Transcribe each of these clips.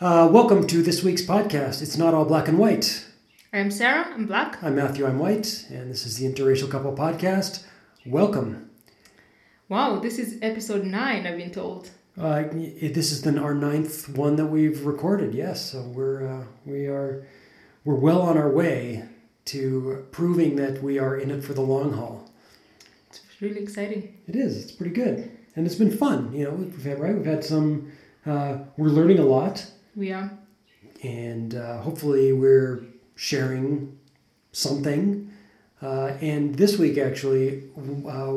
Uh, welcome to this week's podcast. It's not all black and white. I'm Cera. I'm black. I'm Matthew. I'm white, and this is the Interracial Couple Podcast. Welcome. Wow, this is episode nine. I've been told. Uh, this is then our ninth one that we've recorded. Yes, so we're uh, we are we're well on our way to proving that we are in it for the long haul. It's really exciting. It is. It's pretty good, and it's been fun. You know, we've had right. We've had some. Uh, we're learning a lot. We are. and uh, hopefully we're sharing something. Uh, and this week, actually, uh,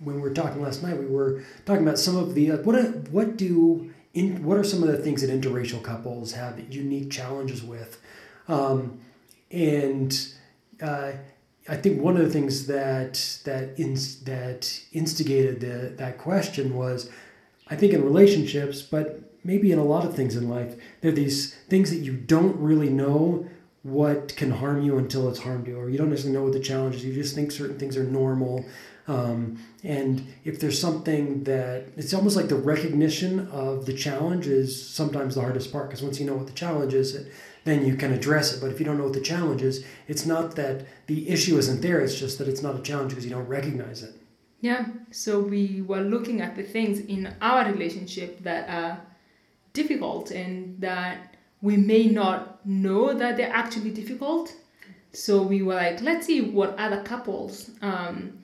when we were talking last night, we were talking about some of the uh, what what do in, what are some of the things that interracial couples have unique challenges with, um, and uh, I think one of the things that that in, that instigated the, that question was, I think in relationships, but maybe in a lot of things in life, there are these things that you don't really know what can harm you until it's harmed you, or you don't necessarily know what the challenge is. You just think certain things are normal. Um, and if there's something that it's almost like the recognition of the challenge is sometimes the hardest part because once you know what the challenge is, it, then you can address it. But if you don't know what the challenge is, it's not that the issue isn't there, it's just that it's not a challenge because you don't recognize it. Yeah. So we were looking at the things in our relationship that are difficult and that we may not know that they're actually difficult. So we were like, let's see what other couples um,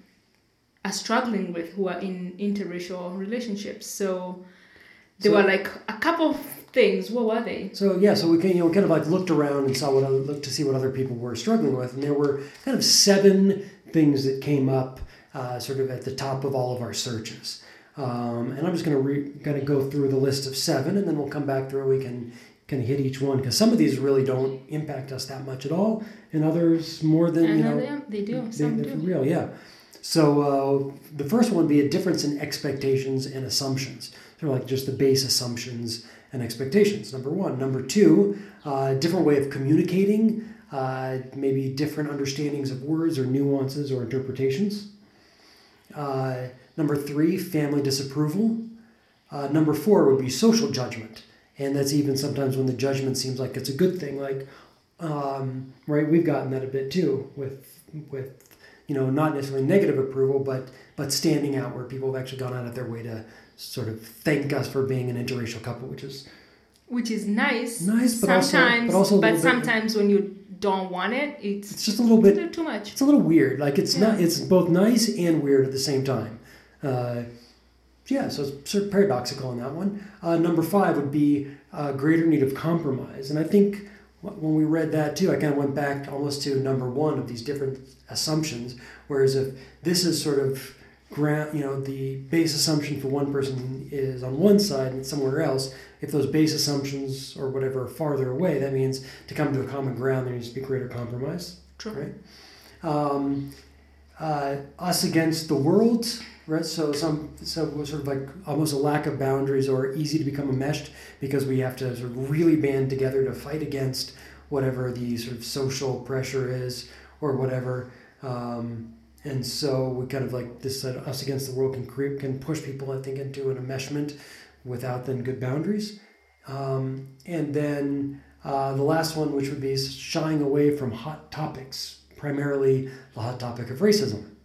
are struggling with who are in interracial relationships. So there So- were like a couple of things. What were they? So yeah, so we can you know kind of like looked around and saw what other, looked to see what other people were struggling with, and there were kind of seven things that came up uh, sort of at the top of all of our searches. Um, and I'm just going to re- going to go through the list of seven, and then we'll come back through. We can can hit each one because some of these really don't impact us that much at all, and others more than you know they, they do. they, Some they're for do. real, yeah. So uh, the first one would be a difference in expectations and assumptions. Sort of like just the base assumptions and expectations. Number one. Number two, uh, different way of communicating. Uh, maybe different understandings of words or nuances or interpretations. Number three, family disapproval. Uh, number four would be social judgment, and that's even sometimes when the judgment seems like it's a good thing. Like, um, right, we've gotten that a bit too with with you know not necessarily negative approval, but but standing out where people have actually gone out of their way to sort of thank us for being an interracial couple, which is which is nice. Nice, but also- sometimes, but also a little bit- sometimes when you don't want it, it's, it's just a little bit too much. it's a little weird. Like it's not it's both nice and weird at the same time. Uh, yeah, so it's sort of paradoxical in that one. Uh, number five would be uh, greater need of compromise, and I think when we read that too, I kind of went back almost to number one of these different assumptions. Whereas if this is sort of ground, you know, the base assumption for one person is on one side and somewhere else. If those base assumptions or whatever are farther away, that means to come to a common ground there needs to be greater compromise True. right? Um, uh, us against the world, right? So some so sort of like almost a lack of boundaries or easy to become enmeshed because we have to sort of really band together to fight against whatever the sort of social pressure is or whatever. Um, and so we kind of like this uh, us against the world can create can push people I think into an enmeshment without then good boundaries. Um, and then uh, the last one, which would be shying away from hot topics, primarily the hot topic of racism.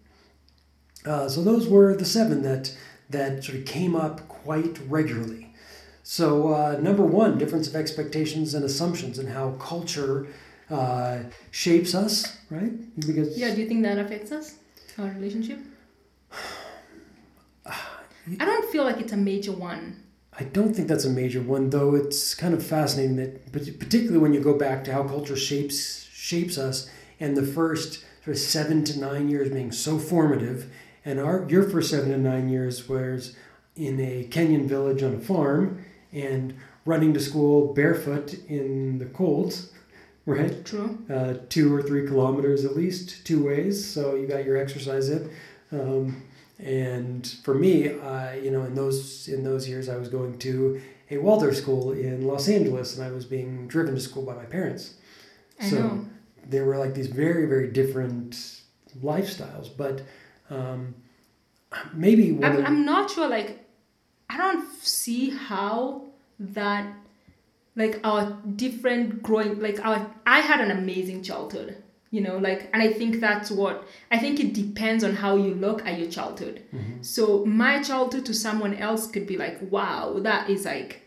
Uh, so those were the seven that that sort of came up quite regularly. So uh, number one, difference of expectations and assumptions, and how culture uh, shapes us, right? Because Yeah, do you think that affects us, our relationship? I don't feel like it's a major one. I don't think that's a major one, though. It's kind of fascinating that, but particularly when you go back to how culture shapes shapes us, and the first sort of seven to nine years being so formative, and our your first seven to nine years was in a Kenyan village on a farm, and running to school barefoot in the cold, right? True. uh, two or three kilometers at least, two ways. So you got your exercise in. Um, and for me, I, you know, in those in those years, I was going to a Waldorf school in Los Angeles, and I was being driven to school by my parents. I so know. there were like these very very different lifestyles, but um, maybe I'm, of, I'm not sure, like, I don't see how that like our different growing like our i had an amazing childhood you know like and i think that's what i think it depends on how you look at your childhood Mm-hmm. so my childhood to someone else could be like wow that is like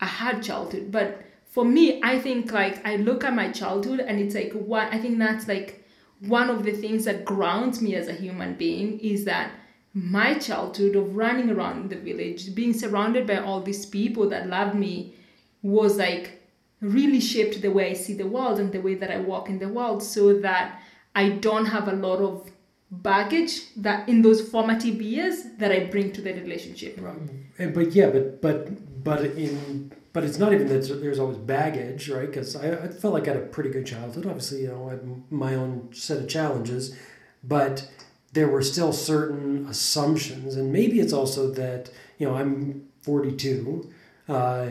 a hard childhood but for me i think like i look at my childhood and it's like what i think that's like one of the things that grounds me as a human being is that my childhood of running around the village being surrounded by all these people that loved me was like really shaped the way I see the world and the way that I walk in the world so that I don't have a lot of baggage that in those formative years that I bring to the relationship. Right. And, but yeah, but but but in but it's not even that there's always baggage, right? Because I, I felt like I had a pretty good childhood. Obviously, you know, I had my own set of challenges, but there were still certain assumptions, and maybe it's also that you know I'm 42, uh,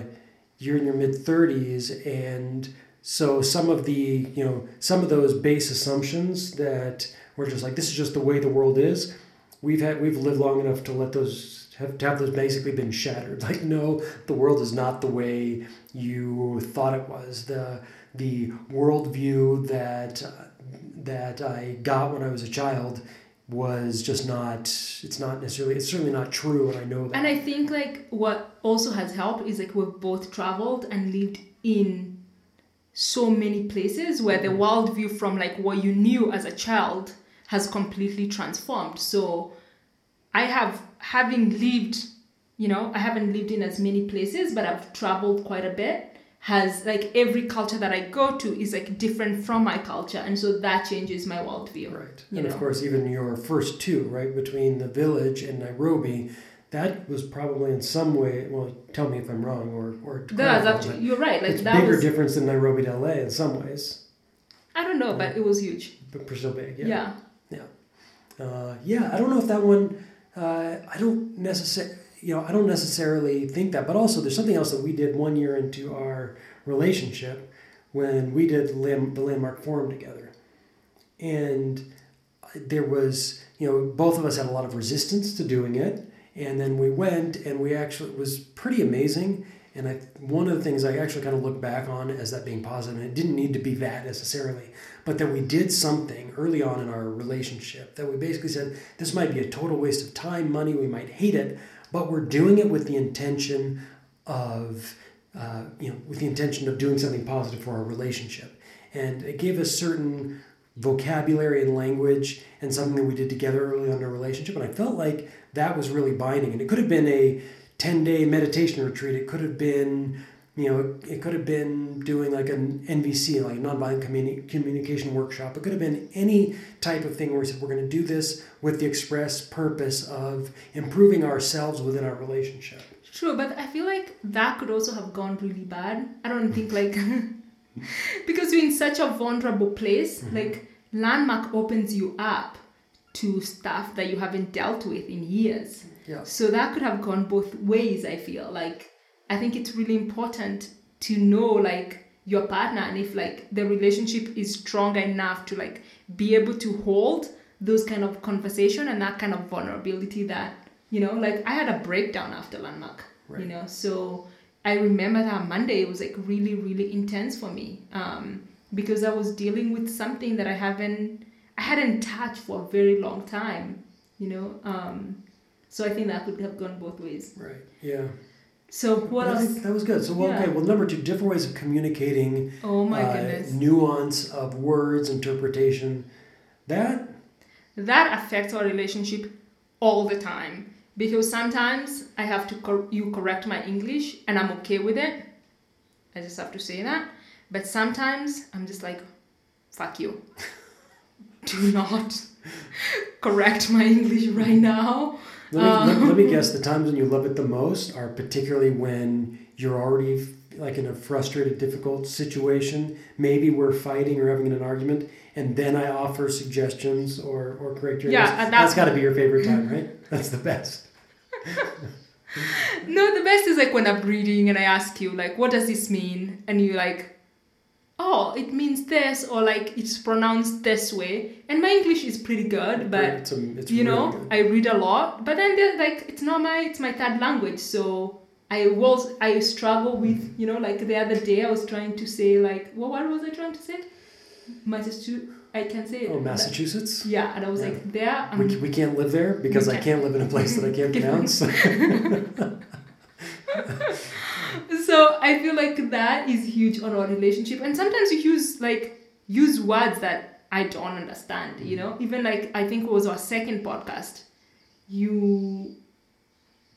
you're in your mid 30s, and so some of the you know some of those base assumptions that we're just like this is just the way the world is we've had we've lived long enough to let those have to have those basically been shattered. Like no, the world is not the way you thought it was. The the worldview that uh, that I got when I was a child was just not. It's not necessarily. It's certainly not true, and I know that. And I think like what also has helped is like we've both traveled and lived in so many places where the worldview from like what you knew as a child has completely transformed. So I have having lived, you know, I haven't lived in as many places, but I've traveled quite a bit. Has like every culture that I go to is like different from my culture, and so that changes my worldview. Right. And know. of course, even your first two, right, between the village and Nairobi, that was probably in some way, well, tell me if I'm wrong or, or That's actually you're right. Like it's that bigger was difference than Nairobi to LA in some ways, I don't know, but it was huge. but still big. Yeah. Yeah. Uh, yeah, I don't know if that one. Uh, I don't necessarily, you know, I don't necessarily think that. But also, there's something else that we did one year into our relationship when we did the Landmark Forum together, and there was, you know, both of us had a lot of resistance to doing it, and then we went, and we actually it was pretty amazing. And I, one of the things I actually kind of look back on as that being positive, and it didn't need to be that necessarily, but that we did something early on in our relationship that we basically said this might be a total waste of time, money, we might hate it, but we're doing it with the intention of, uh, you know, with the intention of doing something positive for our relationship. And it gave us certain vocabulary and language and something that we did together early on in our relationship. And I felt like that was really binding. And it could have been a 10 day meditation retreat. It could have been, you know, it could have been doing like an NVC, like a nonviolent communi- communication workshop. It could have been any type of thing where we said, we're going to do this with the express purpose of improving ourselves within our relationship. True, but I feel like that could also have gone really bad. I don't think like because you're in such a vulnerable place, mm-hmm. like landmark opens you up to stuff that you haven't dealt with in years. Yeah. So that could have gone both ways, I feel. Like I think it's really important to know like your partner and if like the relationship is strong enough to like be able to hold those kind of conversation and that kind of vulnerability that you know like i had a breakdown after landmark Right. you know so i remember that monday it was like really really intense for me um, because i was dealing with something that i haven't i hadn't touched for a very long time you know um, so i think that could have gone both ways Right. Yeah. So what else that was good. So, well, Yeah. okay. Well, number two, different ways of communicating oh my uh, goodness nuance of words, interpretation. That that affects our relationship all the time because sometimes I have to cor- you correct my English and I'm okay with it. I just have to say that. But sometimes I'm just like, fuck you. Do not correct my English right now. Let me, let, Um. let me guess. The times when you love it the most are particularly when you're already like in a frustrated, difficult situation. Maybe we're fighting or having an argument, and then I offer suggestions or or correct your Yeah, and that's- that's got to be your favorite time, right? That's the best. No, the best is like when I'm reading and I ask you like, what does this mean? And you like, oh, it means this, or like it's pronounced this way. And my English is pretty good, but it's, it's you really know good. i read a lot but then like it's not my it's my third language so I was I struggle with you know like the other day I was trying to say like well, what was I trying to say? Massachusetts. I can't say it. Oh, Massachusetts. Yeah, and I was Yeah. like there. I'm, We, um, we can't live there because I can't live in a place that I can't pronounce. I feel like that is huge on our relationship, and sometimes you use like use words that I don't understand. You know, mm-hmm. even like I think it was our second podcast. You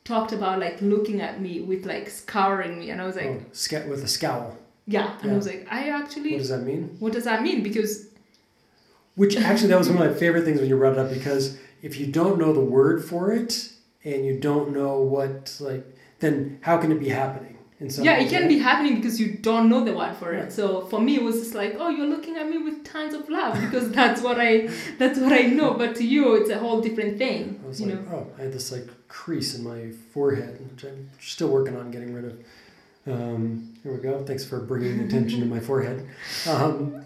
talked about like looking at me with like scouring me, and I was like, oh, sca- with a scowl. yeah, and Yeah. I was like, I actually. What does that mean? what does that mean? Because Which actually, that was one of my favorite things when you brought it up because if you don't know the word for it and you don't know what like, then how can it be happening? In some yeah, it can be happening because you don't know the word for Yeah. it. So for me, it was just like, oh, you're looking at me with tons of love because that's what I that's what I know. But to you, it's a whole different thing. I was You like, know. oh, I had this like crease in my forehead, which I'm still working on getting rid of. Um, here we go. Thanks for bringing attention to my forehead. Um,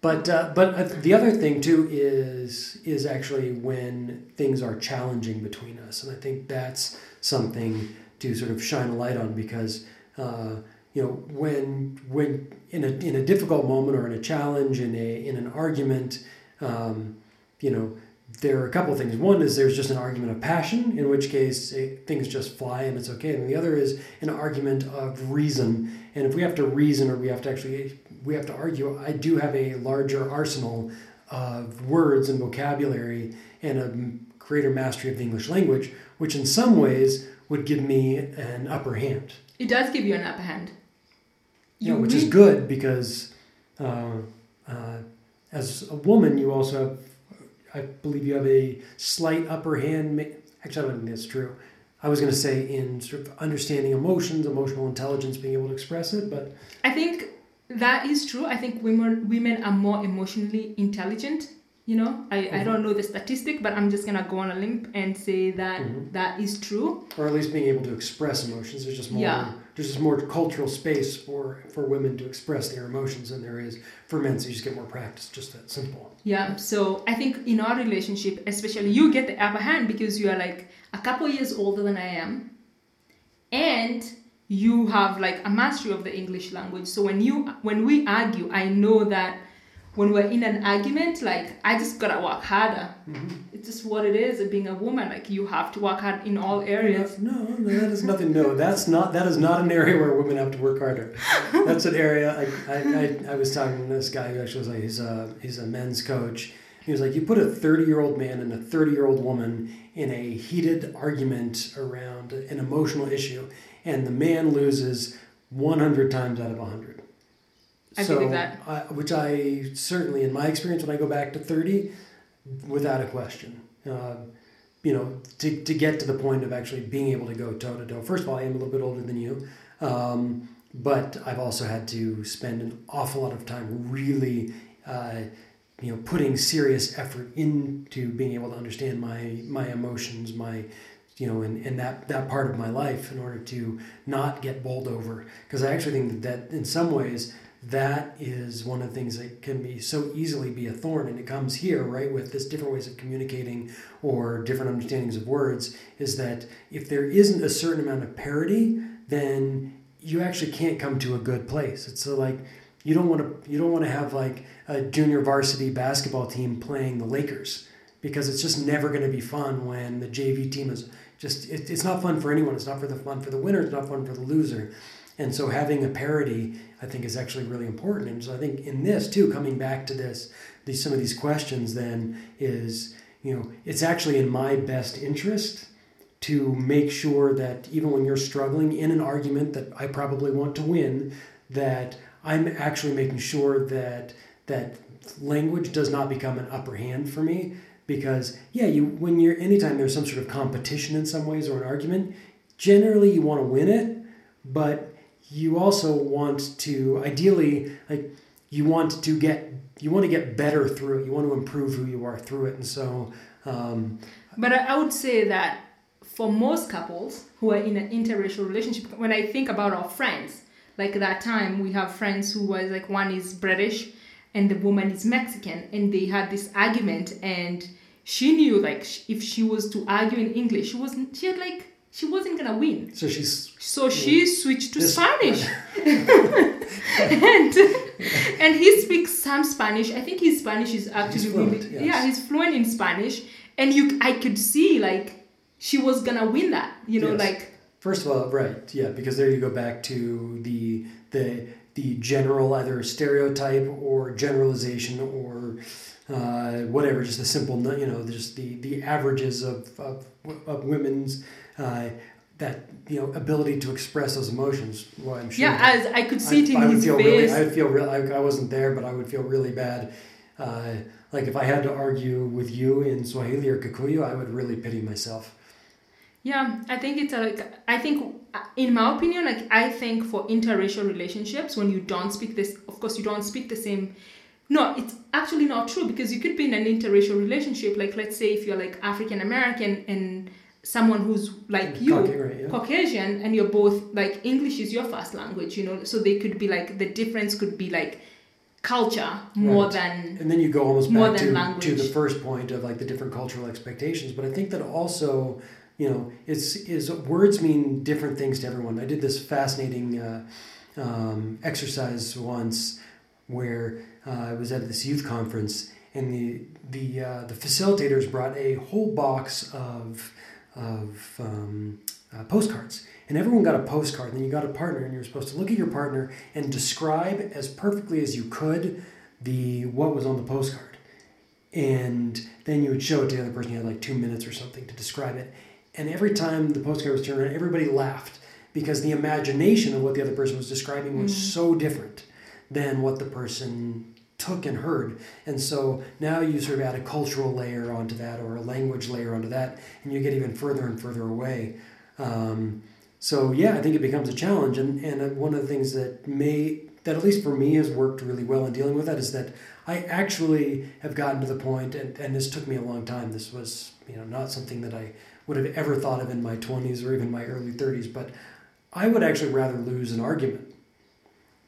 but uh, but uh, the other thing too is is actually when things are challenging between us, and I think that's something to sort of shine a light on because uh, you know when when in a in a difficult moment or in a challenge in a in an argument, um, you know there are a couple of things. One is there's just an argument of passion, in which case eh, things just fly and it's okay. And the other is an argument of reason. And if we have to reason or we have to actually we have to argue, I do have a larger arsenal of words and vocabulary and a greater mastery of the English language, which in some ways would give me an upper hand. It does give you an upper hand. You know, which is good because uh, uh, as a woman, you also have, I believe, you have a slight upper hand. Actually, I don't think that's true. I was going to say in sort of understanding emotions, emotional intelligence, being able to express it, but I think that is true. I think women women are more emotionally intelligent. You know, I, I Mhm. don't know the statistic, but I'm just gonna go on a limb and say that Mhm. that is true. or at least being able to express emotions. There's just more. Yeah. There's just more cultural space for for women to express their emotions than there is for men. So you just get more practice. Just that simple. Yeah. So I think in our relationship, especially, you get the upper hand because you are like a couple years older than I am, and you have like a mastery of the English language. So when you when we argue, I know that when we're in an argument, like I just gotta work harder. Mm-hmm. It's just what it is. Being a woman, like you have to work hard in all areas. No, no, that is nothing. No, that's not. That is not an area where women have to work harder. That's an area. I, I, I, I was talking to this guy who actually was like, he's a he's a men's coach. He was like, you put a thirty year old man and a thirty year old woman in a heated argument around an emotional issue, and the man loses one hundred times out of hundred. I so, believe that. I, which I certainly, in my experience, when I go back to thirty, without a question. Uh, you know, to, to get to the point of actually being able to go toe to toe. First of all, I am a little bit older than you, um, but I've also had to spend an awful lot of time really, uh, you know, putting serious effort into being able to understand my my emotions, my you know, and, and that, that part of my life in order to not get bowled over. Because I actually think that, that in some ways that is one of the things that can be so easily be a thorn and it comes here right with this different ways of communicating or different understandings of words is that if there isn't a certain amount of parity then you actually can't come to a good place. It's so like you don't want to you don't want to have like a junior varsity basketball team playing the lakers because it's just never going to be fun when the jv team is just it, it's not fun for anyone. It's not for the fun for the winner it's not fun for the loser and so having a parity, I think, is actually really important. And so I think in this too, coming back to this, these some of these questions then is, you know, it's actually in my best interest to make sure that even when you're struggling in an argument that I probably want to win, that I'm actually making sure that that language does not become an upper hand for me. Because yeah, you when you're anytime there's some sort of competition in some ways or an argument, generally you want to win it, but you also want to ideally like you want to get you want to get better through it. You want to improve who you are through it. And so um, But I would say that for most couples who are in an interracial relationship, when I think about our friends, like that time we have friends who was like one is British and the woman is Mexican, and they had this argument, and she knew like if she was to argue in English, she was she had like she wasn't gonna win. So she's So she switched to Spanish. and and he speaks some Spanish. I think his Spanish is actually He's fluent, really yes. yeah, he's fluent in Spanish. And you I could see like she was gonna win that. You know, Yes. like First of all, right, yeah, because there you go back to the the the general either stereotype or generalization or uh, whatever, just the simple, you know, just the the averages of of, of women's uh, that you know ability to express those emotions. Well, I'm sure. yeah, as I could see it I, in I his feel face. really. I would feel real. I, I wasn't there, but I would feel really bad. Uh, like if I had to argue with you in Swahili or Kikuyu, I would really pity myself. Yeah, I think it's a, like I think uh, in my opinion, like I think for interracial relationships, when you don't speak this, of course you don't speak the same. No, it's actually not true because you could be in an interracial relationship. Like let's say if you're like African American and someone who's like you, right, yeah. Caucasian, and you're both like English is your first language, you know. So they could be like the difference could be like culture more Right. than And then you go almost More back than to, language. to the first point of like the different cultural expectations. But I think that also, you know, it's is words mean different things to everyone. I did this fascinating uh, um, exercise once where uh, I was at this youth conference, and the the uh, the facilitators brought a whole box of of um, uh, postcards, and everyone got a postcard. And then you got a partner, and you were supposed to look at your partner and describe as perfectly as you could the what was on the postcard, and then you would show it to the other person. You had like two minutes or something to describe it, and every time the postcard was turned around, everybody laughed because the imagination of what the other person was describing was Mm. so different than what the person took and heard. And so now you sort of add a cultural layer onto that or a language layer onto that, and you get even further and further away. Um, so yeah, I think it becomes a challenge. And, and uh, one of the things that may, that at least for me has worked really well in dealing with that is that I actually have gotten to the point, and, and this took me a long time. This was, you know, not something that I would have ever thought of in my 20s or even my early 30s, but I would actually rather lose an argument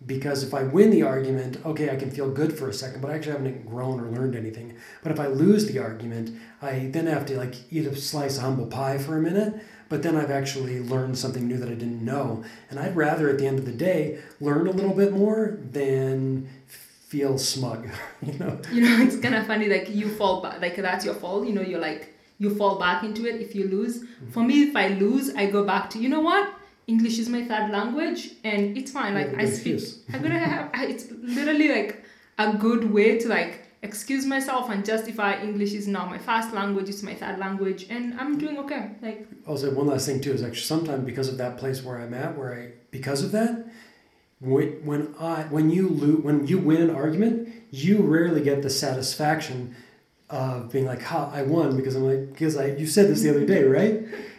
because if I win the argument, okay, I can feel good for a second, but I actually haven't grown or learned anything. But if I lose the argument, I then have to like eat a slice of humble pie for a minute, but then I've actually learned something new that I didn't know. And I'd rather at the end of the day learn a little bit more than feel smug, you know. you know it's kind of funny like you fall back like that's your fault you know you're like you fall back into it if you lose Mm-hmm. for me if i lose i go back to you know what english is my third language and it's fine like Yeah, i speak i'm gonna have it's literally like a good way to like excuse myself and justify english is not my first language it's my third language and i'm doing okay like Also, one last thing too is actually sometimes because of that place where I'm at, where I because of that, when when I when you lose when you win an argument, you rarely get the satisfaction of being like, "Ha, I won," because I'm like, because I you said this the other day, right?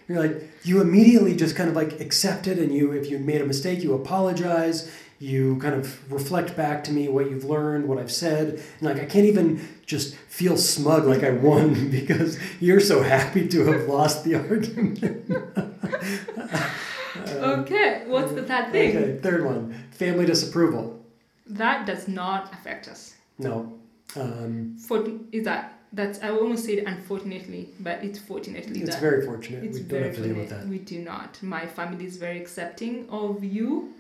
You're like you immediately just kind of like accept it, and you if you made a mistake, you apologize. You kind of reflect back to me what you've learned, what I've said, and like I can't even just feel smug like I won because you're so happy to have lost the argument. okay what's the third thing Okay, third one, family disapproval. that does not affect us No, um, For, is that that's I almost said unfortunately, but it's fortunately it's very fortunate. it's we don't have to deal with that. We do not. My family is very accepting of you.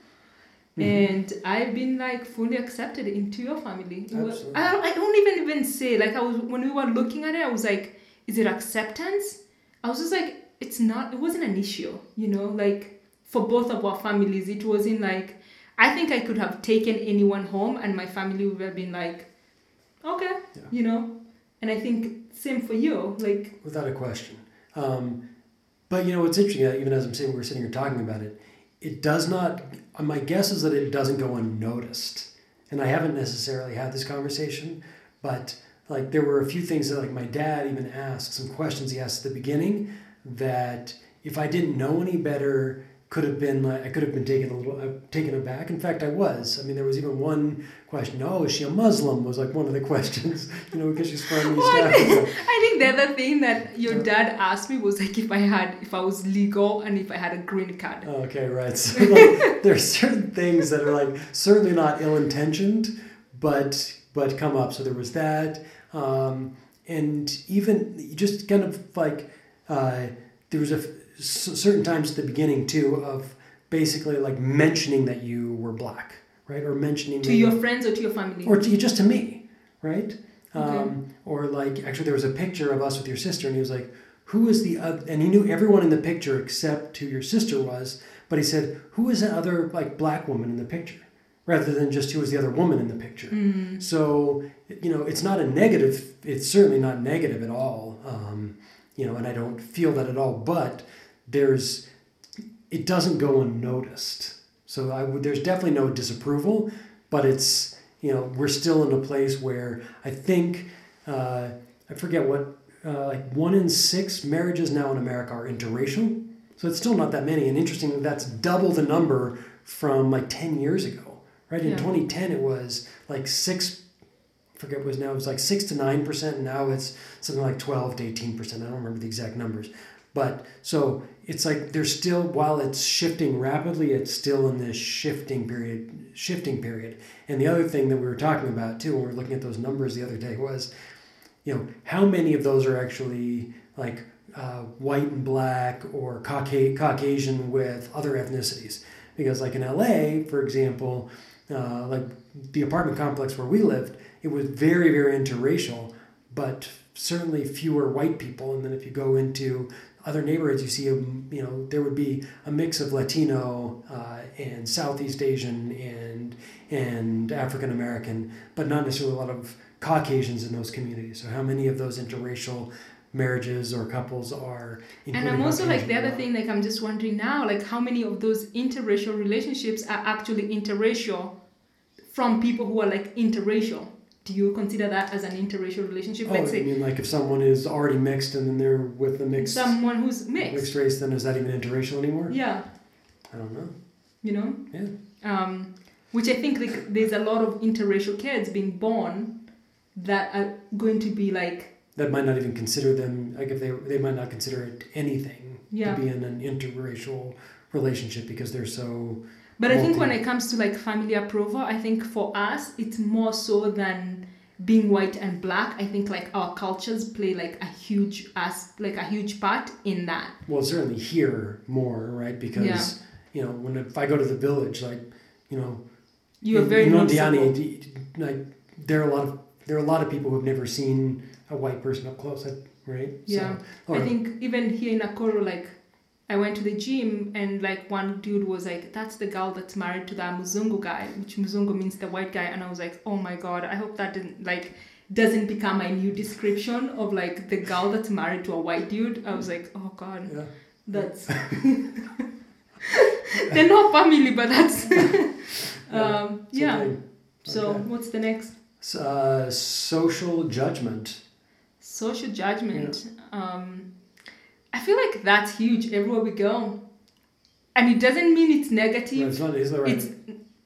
Mhm. And I've been like fully accepted into your family. Was- Absolutely. I, don't- I don't even even say like I was when we were looking at it. I was like, is it acceptance? I was just like, it's not. It wasn't an issue, you know. Like for both of our families, it wasn't like. I think I could have taken anyone home, and my family would have been like, okay, Yeah. you know. And I think same for you. Like Without a question. Um, but you know what's interesting? uh, Even as I'm sitting, we're sitting here talking about it. It does not. My guess is that it doesn't go unnoticed. And I haven't necessarily had this conversation, but like there were a few things that like my dad even asked some questions he asked at the beginning that if I didn't know any better could have been like I could have been taken a little uh, taken aback. In fact, I was. I mean, there was even one question. Oh, is she a Muslim? Was like one of the questions. You know, because she's from East Africa. I think the other thing that your dad asked me was like if I had if I was legal and if I had a green card. Okay, right. So like, there are certain things that are like certainly not ill-intentioned, but but come up. So there was that, um, and even just kind of like uh, there was a certain times at the beginning too of basically like mentioning that you were black, right? Or mentioning To your you- friends or to your family? or to you, just to me, right? Okay. Um, or like actually there was a picture of us with your sister, and he was like, "Who is the other?" And he knew everyone in the picture except who your sister was, but he said, "Who is the other like black woman in the picture?" Rather than just who was the other woman in the picture. Mm. So you know, it's not a negative. It's certainly not negative at all. Um, you know, and I don't feel that at all. But there's, it doesn't go unnoticed. So I would. There's definitely no disapproval, but it's you know we're still in a place where I think uh, I forget what uh, like one in six marriages now in America are interracial. So it's still not that many. And interesting, that's double the number from like ten years ago. Right in Yeah. 2010, it was like six forget what it was now. It was like six to nine percent. and Now it's something like twelve to eighteen percent. I don't remember the exact numbers, but so it's like there's still while it's shifting rapidly, it's still in this shifting period. Shifting period. And the other thing that we were talking about too, when we were looking at those numbers the other day, was you know how many of those are actually like uh, white and black or Cauca- Caucasian with other ethnicities. Because like in LA, for example, uh, like the apartment complex where we lived, it was very, very interracial, but certainly fewer white people. And then if you go into other neighborhoods, you see, a, you know, there would be a mix of Latino uh, and Southeast Asian and and African American, but not necessarily a lot of Caucasians in those communities. So how many of those interracial marriages or couples are? And I'm also like the other thing, like I'm just wondering now, like how many of those interracial relationships are actually interracial from people who are like interracial? Do you consider that as an interracial relationship? Oh, Let's I say mean, like if someone is already mixed and then they're with the mixed someone who's mixed. mixed race, then is that even interracial anymore? Yeah, I don't know. you know. Yeah. Um, which I think like there's a lot of interracial kids being born that are going to be like That might not even consider them like if they they might not consider it anything Yeah. to be in an interracial relationship because they're so But I think when it comes to like family approval, I think for us it's more so than being white and black. I think like our cultures play like a huge as like a huge part in that. well certainly here more right because Yeah. you know when if I go to the village like you know You are very you know. Diani, like there are a lot of there are a lot of people who've never seen a white person up close right Yeah. so, or, I think even here in Nakuru, like I went to the gym and like one dude was like, "That's the girl that's married to that Muzungu guy," which Muzungu means the white guy, and I was like, "Oh my god, I hope that didn't like." Doesn't become my new description of like the girl that's married to a white dude. I was like, oh god, yeah. That's they're not family, but that's um, yeah. Something- So okay. what's the next? Uh, social judgment Social judgment. Um, I feel like that's huge everywhere we go, and it doesn't mean it's negative. No, it's not, it's not right. It's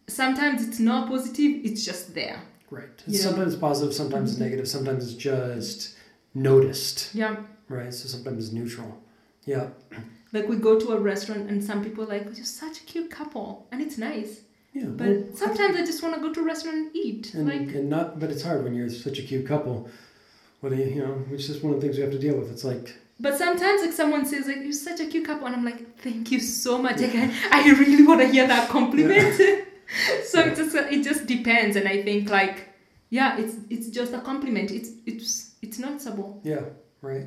sometimes it's not positive. It's just there. Right. It's sometimes positive, sometimes it's Mhm. negative, sometimes it's just noticed, Yeah. right? So sometimes it's neutral. Yeah. Like we go to a restaurant and some people are like you're such a cute couple, and it's nice. Yeah. But well, sometimes I just want to go to a restaurant and eat. and, like and not, but it's hard when you're such a cute couple. What do you, you know, which is one of the things we have to deal with. It's like, But sometimes, like someone says, like you're such a cute couple, and I'm like, thank you so much. Like, I, really want to hear that compliment. so it just it just depends, and I think like, yeah, it's it's just a compliment. It's it's it's noticeable, yeah, right.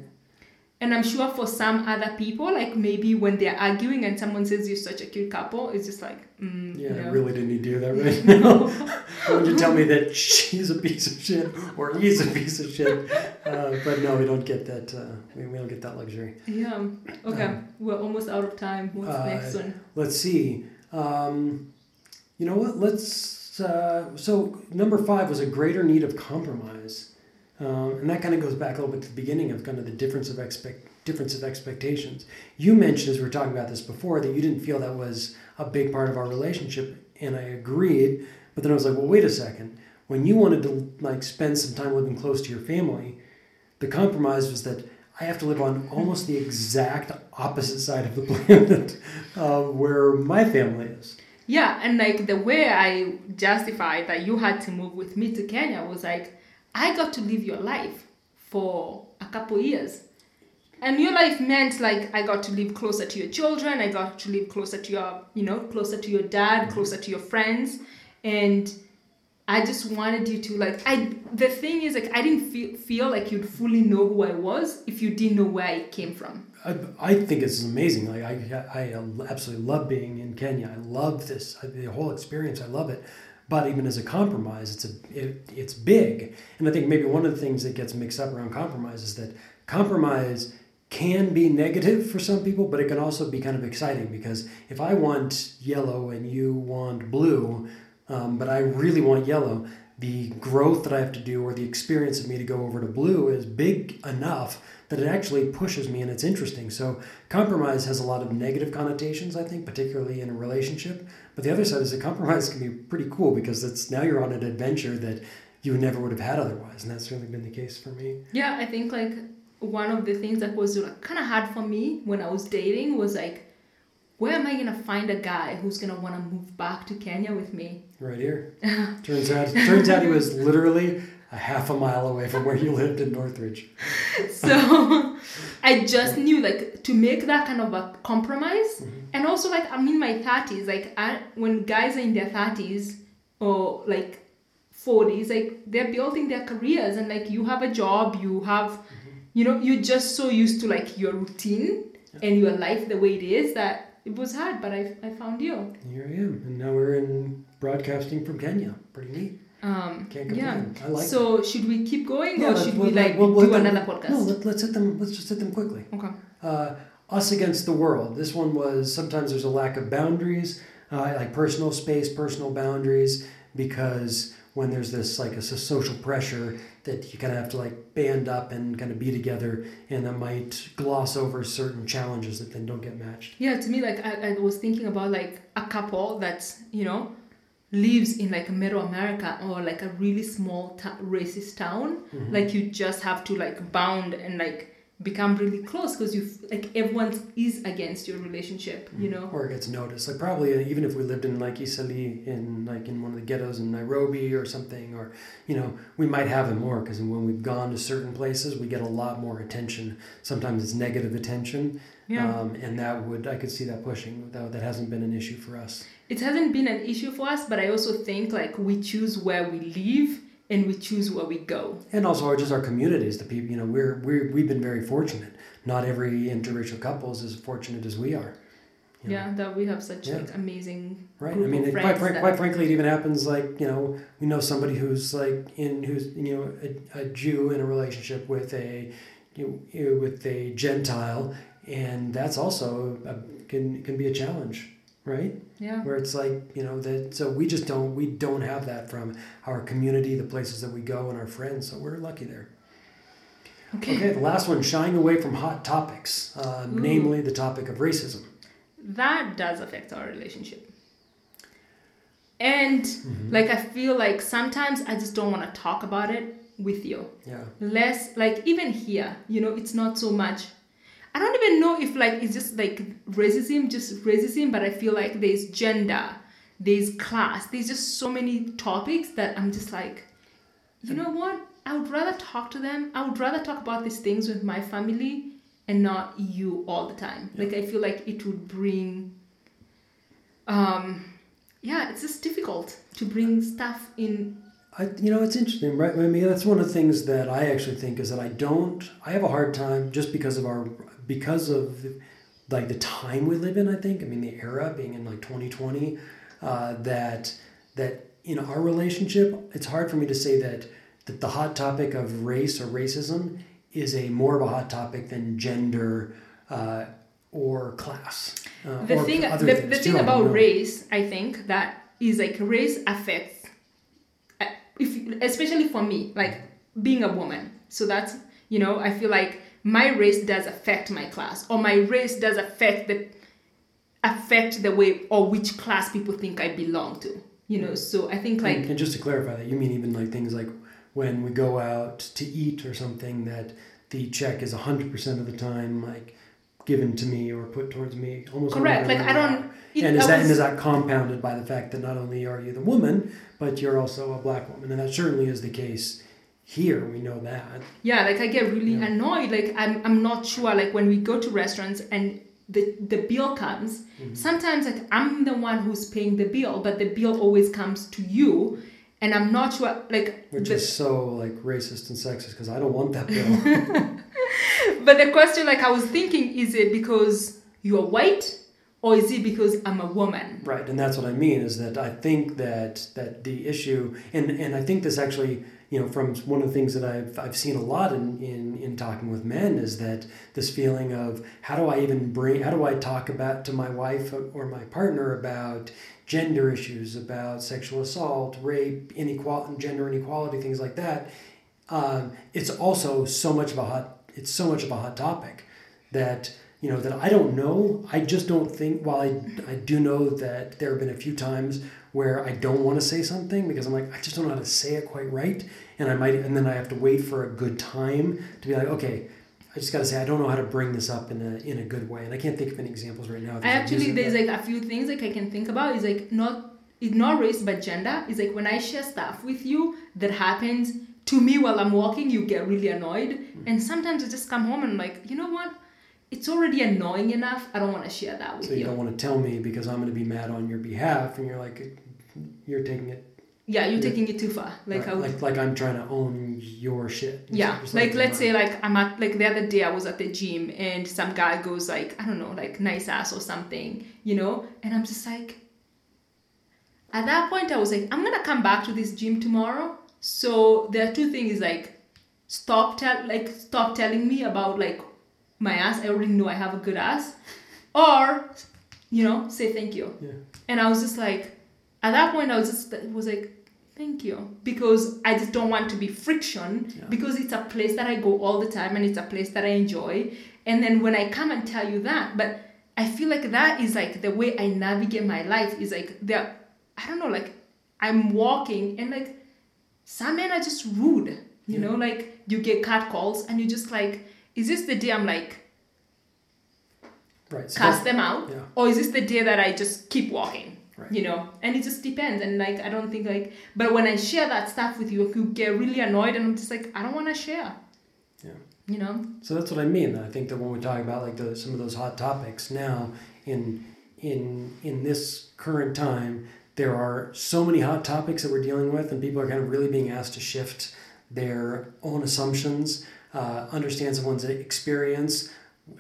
and I'm sure for some other people, like maybe when they're arguing and someone says you're such a cute couple, it's just like, mm, Yeah, no. I really didn't need to hear that right now. Why would you tell me that she's a piece of shit or he's a piece of shit? Uh, but no, we don't get that. Uh, we, we don't get that luxury. Yeah. Okay, Um, we're almost out of time. What's the uh, next one? Let's see. Um, you know what? Let's. Uh, so number five was a greater need of compromise, um, and that kind of goes back a little bit to the beginning of kind of the difference of expect difference of expectations. You mentioned as we were talking about this before that you didn't feel that was a big part of our relationship, and I agreed. But then I was like, well, wait a second. When you wanted to like spend some time living close to your family, the compromise was that I have to live on almost the exact opposite side of the planet uh, where my family is. Yeah, and like the way I justified that you had to move with me to Kenya was like, I got to live your life for a couple years. and your life meant like I got to live closer to your children, I got to live closer to your, you know, closer to your dad, closer to your friends, and I just wanted you to like I the thing is like I didn't feel feel like you'd fully know who I was if you didn't know where I came from. I, I think it's amazing. Like I, I absolutely love being in Kenya. I love this the whole experience. I love it. But even as a compromise, it's a it, it's big. And I think maybe one of the things that gets mixed up around compromise is that compromise can be negative for some people, but it can also be kind of exciting because if I want yellow and you want blue, um, but I really want yellow, the growth that I have to do or the experience of me to go over to blue is big enough that it actually pushes me and it's interesting. So compromise has a lot of negative connotations, I think, particularly in a relationship. But the other side is that compromise can be pretty cool because it's now you're on an adventure that you never would have had otherwise, and that's certainly been the case for me. Yeah, I think like one of the things that was kind of hard for me when I was dating was like, where am I gonna find a guy who's gonna want to move back to Kenya with me? Right here. turns out, turns out he was literally a half a mile away from where you lived in Northridge. So I just knew like to make that kind of a compromise, mm-hmm. and also like I'm in my thirties. Like I, when guys are in their thirties or like forties, like they're building their careers, and like you have a job, you have, mm-hmm. you know, you're just so used to like your routine and your life the way it is that it was hard. But I, I found you. Here I am, and now we're in broadcasting from Kenya. Pretty neat. Um, Can't yeah. complain. I like so should we keep going, or should we'll- like we'll- we'll do them- another podcast? No, let, let's hit them. Let's just hit them quickly. okay. Uh, us against the world. This one was sometimes there's a lack of boundaries, uh, like personal space, personal boundaries, because when there's this like a social pressure that you kind of have to like band up and kind of be together, and that might gloss over certain challenges that then don't get matched. Yeah, to me, like I, I was thinking about like a couple that's you know lives in like middle America or like a really small racist town. Mm-hmm. Like you just have to like bound and like become really close because you f- like everyone is against your relationship. You know. or it gets noticed. Like probably uh, even if we lived in like Isali in like in one of the ghettos in Nairobi or something, or you know we might have it more because when we've gone to certain places, we get a lot more attention. Sometimes it's negative attention, Yeah. um, and that would I could see that pushing. Though that hasn't been an issue for us. it hasn't been an issue for us, but I also think like we choose where we live and we choose where we go. And also our, just our communities, the people. You know, we're we're we've been very fortunate. Not every interracial couple is as fortunate as we are. you know. Yeah, that we have such Yeah. like amazing Right. I mean, it- quite, frank, quite frankly, it even happens like you know we know somebody who's like in who's you know a, a Jew in a relationship with a you know, with a Gentile, and that's also a, can can be a challenge, right? yeah. Where it's like you know that so we just don't we don't have that from our community, the places that we go, and our friends. So we're lucky there. Okay. Okay, the last one, shying away from hot topics, uh, namely the topic of racism. that does affect our relationship. And Mm-hmm. like I feel like sometimes I just don't want to talk about it with you. Yeah. Less like even here, you know, it's not so much. I don't even know if like it's just like racism, just racism, but I feel like there's gender, there's class, there's just so many topics that I'm just like, you know what? I would rather talk to them. I would rather talk about these things with my family and not you all the time. Like I feel like it would bring um yeah, it's just difficult to bring stuff in I, you know, it's interesting, right? I mean, that's one of the things that I actually think is that I don't. I have a hard time just because of our, because of like the time we live in. I think. I mean, the era being in like 2020, uh, that that in our relationship, it's hard for me to say that that the hot topic of race or racism is a more of a hot topic than gender uh, or class. Uh, the or thing the, the thing I don't about know. race i think that is like race affects uh, if especially for me like being a woman so that's you know i feel like my race does affect my class or my race does affect the affect the way or which class people think i belong to you know mm. so i think like and, and just to clarify that, you mean even like things like when we go out to eat or something that the check is 100% of the time like given to me or put towards me almost correct like i don't it- and is I that and is that compounded by the fact that not only are you the woman but you're also a black woman? And that certainly is the case here. We know that. Yeah, like I get really Yeah. annoyed. Like I'm, I'm not sure. Like when we go to restaurants and the the bill comes, Mm-hmm. sometimes like I'm the one who's paying the bill, but the bill always comes to you, and I'm not sure. Like, Which the, is so like racist and sexist because I don't want that bill. but the question, like I was thinking, is it because you're white, or is it because I'm a woman? Right, and that's what I mean is that I think that that the issue, and and I think this actually, you know, from one of the things that I've I've seen a lot in in in talking with men is that this feeling of how do I even bring, how do I talk about to my wife or my partner about gender issues, about sexual assault, rape, inequality, gender inequality, things like that. Um, it's also so much of a hot, it's so much of a hot topic that you know that I don't know. I just don't think. While I I do know that there have been a few times where I don't want to say something because I'm like I just don't know how to say it quite right, and I might and then I have to wait for a good time to be like okay. I just gotta say I don't know how to bring this up in a in a good way, and I can't think of any examples right now. I actually there's like a few things like I can think about is like not it's not race but gender. It's like when I share stuff with you that happens to me while I'm walking, you get really annoyed, mm. and sometimes I just come home and I'm like, you know what? It's already annoying enough. I don't want to share that with so you So you. don't want to tell me because I'm going to be mad on your behalf, and you're like, you're taking it Yeah, you're Yeah. taking it too far. Like right, I would, like like I'm trying to own your shit. yeah, like let's say like I'm at like the other day I was at the gym and some guy goes like I don't know like nice ass or something, you know, and I'm just like. At that point, I was like, I'm gonna come back to this gym tomorrow. So there are two things like stop tell like stop telling me about like my ass. I already know I have a good ass, or you know say thank you. Yeah. And I was just like, at that point, I was just was like, thank you, because I just don't want to be friction Yeah. because it's a place that I go all the time and it's a place that I enjoy. And then when I come and tell you that, but I feel like that is like the way I navigate my life is like there. I don't know, like I'm walking and like some men are just rude. You Yeah. know, like you get cat calls and you just like, is this the day I'm like right. So cast them out, yeah. or is this the day that I just keep walking? Right. You know, and it just depends. And like, I don't think like, but when I share that stuff with you, you get really annoyed, and I'm just like, I don't want to share. Yeah. You know. So that's what I mean. I think that when we talk about like the, some of those hot topics now in in in this current time, there are so many hot topics that we're dealing with, and people are kind of really being asked to shift their own assumptions, uh, understand someone's experience,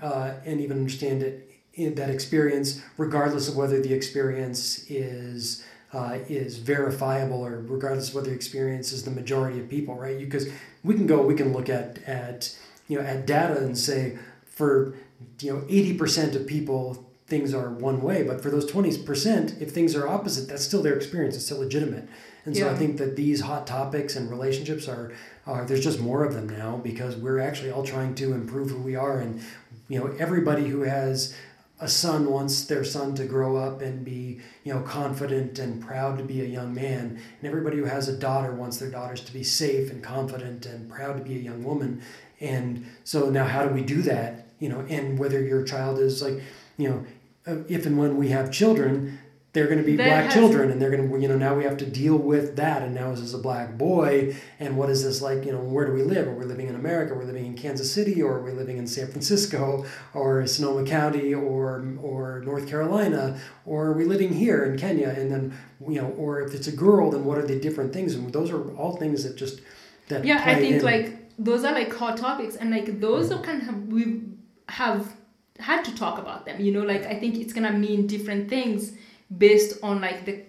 uh, and even understand it in that experience, regardless of whether the experience is uh, is verifiable or regardless of whether the experience is the majority of people, right? Because we can go, we can look at at you know at data and say for you know eighty percent of people things are one way, but for those twenty percent, if things are opposite, that's still their experience. It's still legitimate. And so I think that these hot topics and relationships are, are there's just more of them now because we're actually all trying to improve who we are. And you know everybody who has a son wants their son to grow up and be you know confident and proud to be a young man. And everybody who has a daughter wants their daughters to be safe and confident and proud to be a young woman. And so now how do we do that? You know and whether your child is like you know Um, if and when we have children they're going to be That black has- children and they're going to you know now we have to deal with that and now is this a black boy and what is this like you know where do we live? Are we living in america? Are we living in kansas city? Or are we living in san francisco? Or sonoma county? Or or north carolina? Or are we living here in kenya? And then you know or if it's a girl then what are the different things? And those are all things that just that Yeah, I think in. like those are like hot topics, and like those are kind of we have had to talk about them. You know, like I think it's gonna mean different things based on like the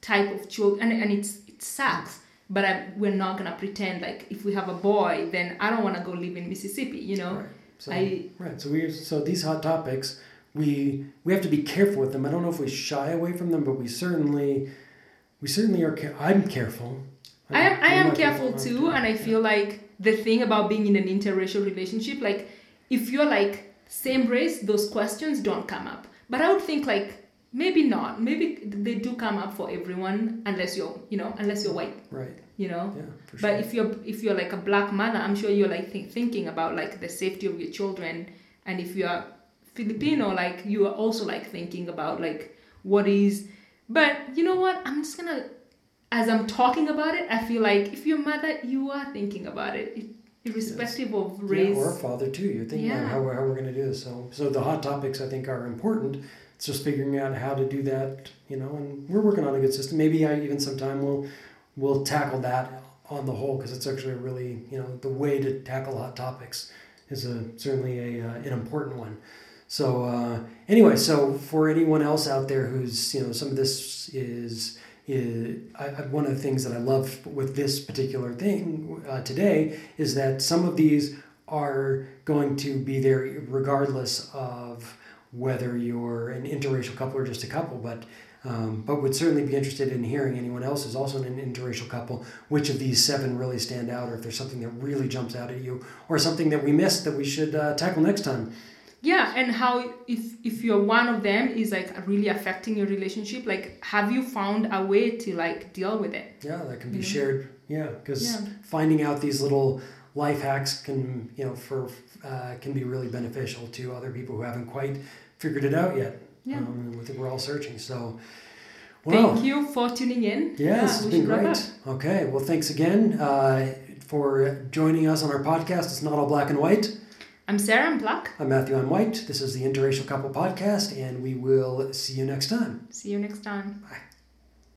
type of children, and, and it's it sucks. But I, we're not gonna pretend like if we have a boy, then I don't want to go live in Mississippi. You know, Right. So, I- right. So we so these hot topics, we we have to be careful with them. I don't know if we shy away from them, but we certainly we certainly are. Care- I'm careful. I am I I'm am careful too, and I feel like the thing about being in an interracial relationship, like if you're like same race, those questions don't come up. But I would think like maybe not. Maybe they do come up for everyone unless you're you know unless you're white, right. you know. Yeah. For sure. But if you're if you're like a black mother, I'm sure you're like think, thinking about like the safety of your children, and if you're Filipino, like you are also like thinking about like what is. But you know what? I'm just gonna as I'm talking about it, I feel like if you're mother, you are thinking about it, irrespective yes. of race. Yeah, or father too. You're thinking yeah. how, how we're going to do this. So, so the hot topics I think are important. It's just figuring out how to do that, you know, and we're working on a good system. Maybe I even sometime will will tackle that on the whole because it's actually a really, you know, the way to tackle hot topics is a certainly a uh, an important one. So uh, anyway, so for anyone else out there who's you know some of this is is I, one of the things that I love with this particular thing uh, today is that some of these are going to be there regardless of whether you're an interracial couple or just a couple, but um, but would certainly be interested in hearing anyone else who's also an interracial couple, which of these seven really stand out, or if there's something that really jumps out at you, or something that we missed that we should uh, tackle next time yeah and how if if you're one of them is like really affecting your relationship like have you found a way to like deal with it? Yeah that can be shared. Yeah because yeah. finding out these little life hacks can you know for uh, can be really beneficial to other people who haven't quite figured it out yet yeah. um, we're all searching so well, thank you for tuning in. Yes yeah, it's been great. okay well thanks again uh, for joining us on our podcast. It's not all black and white I'm Cera, I'm black. I'm Matthew, I'm white. This is the Interracial Couple Podcast, and we will see you next time. See you next time. Bye.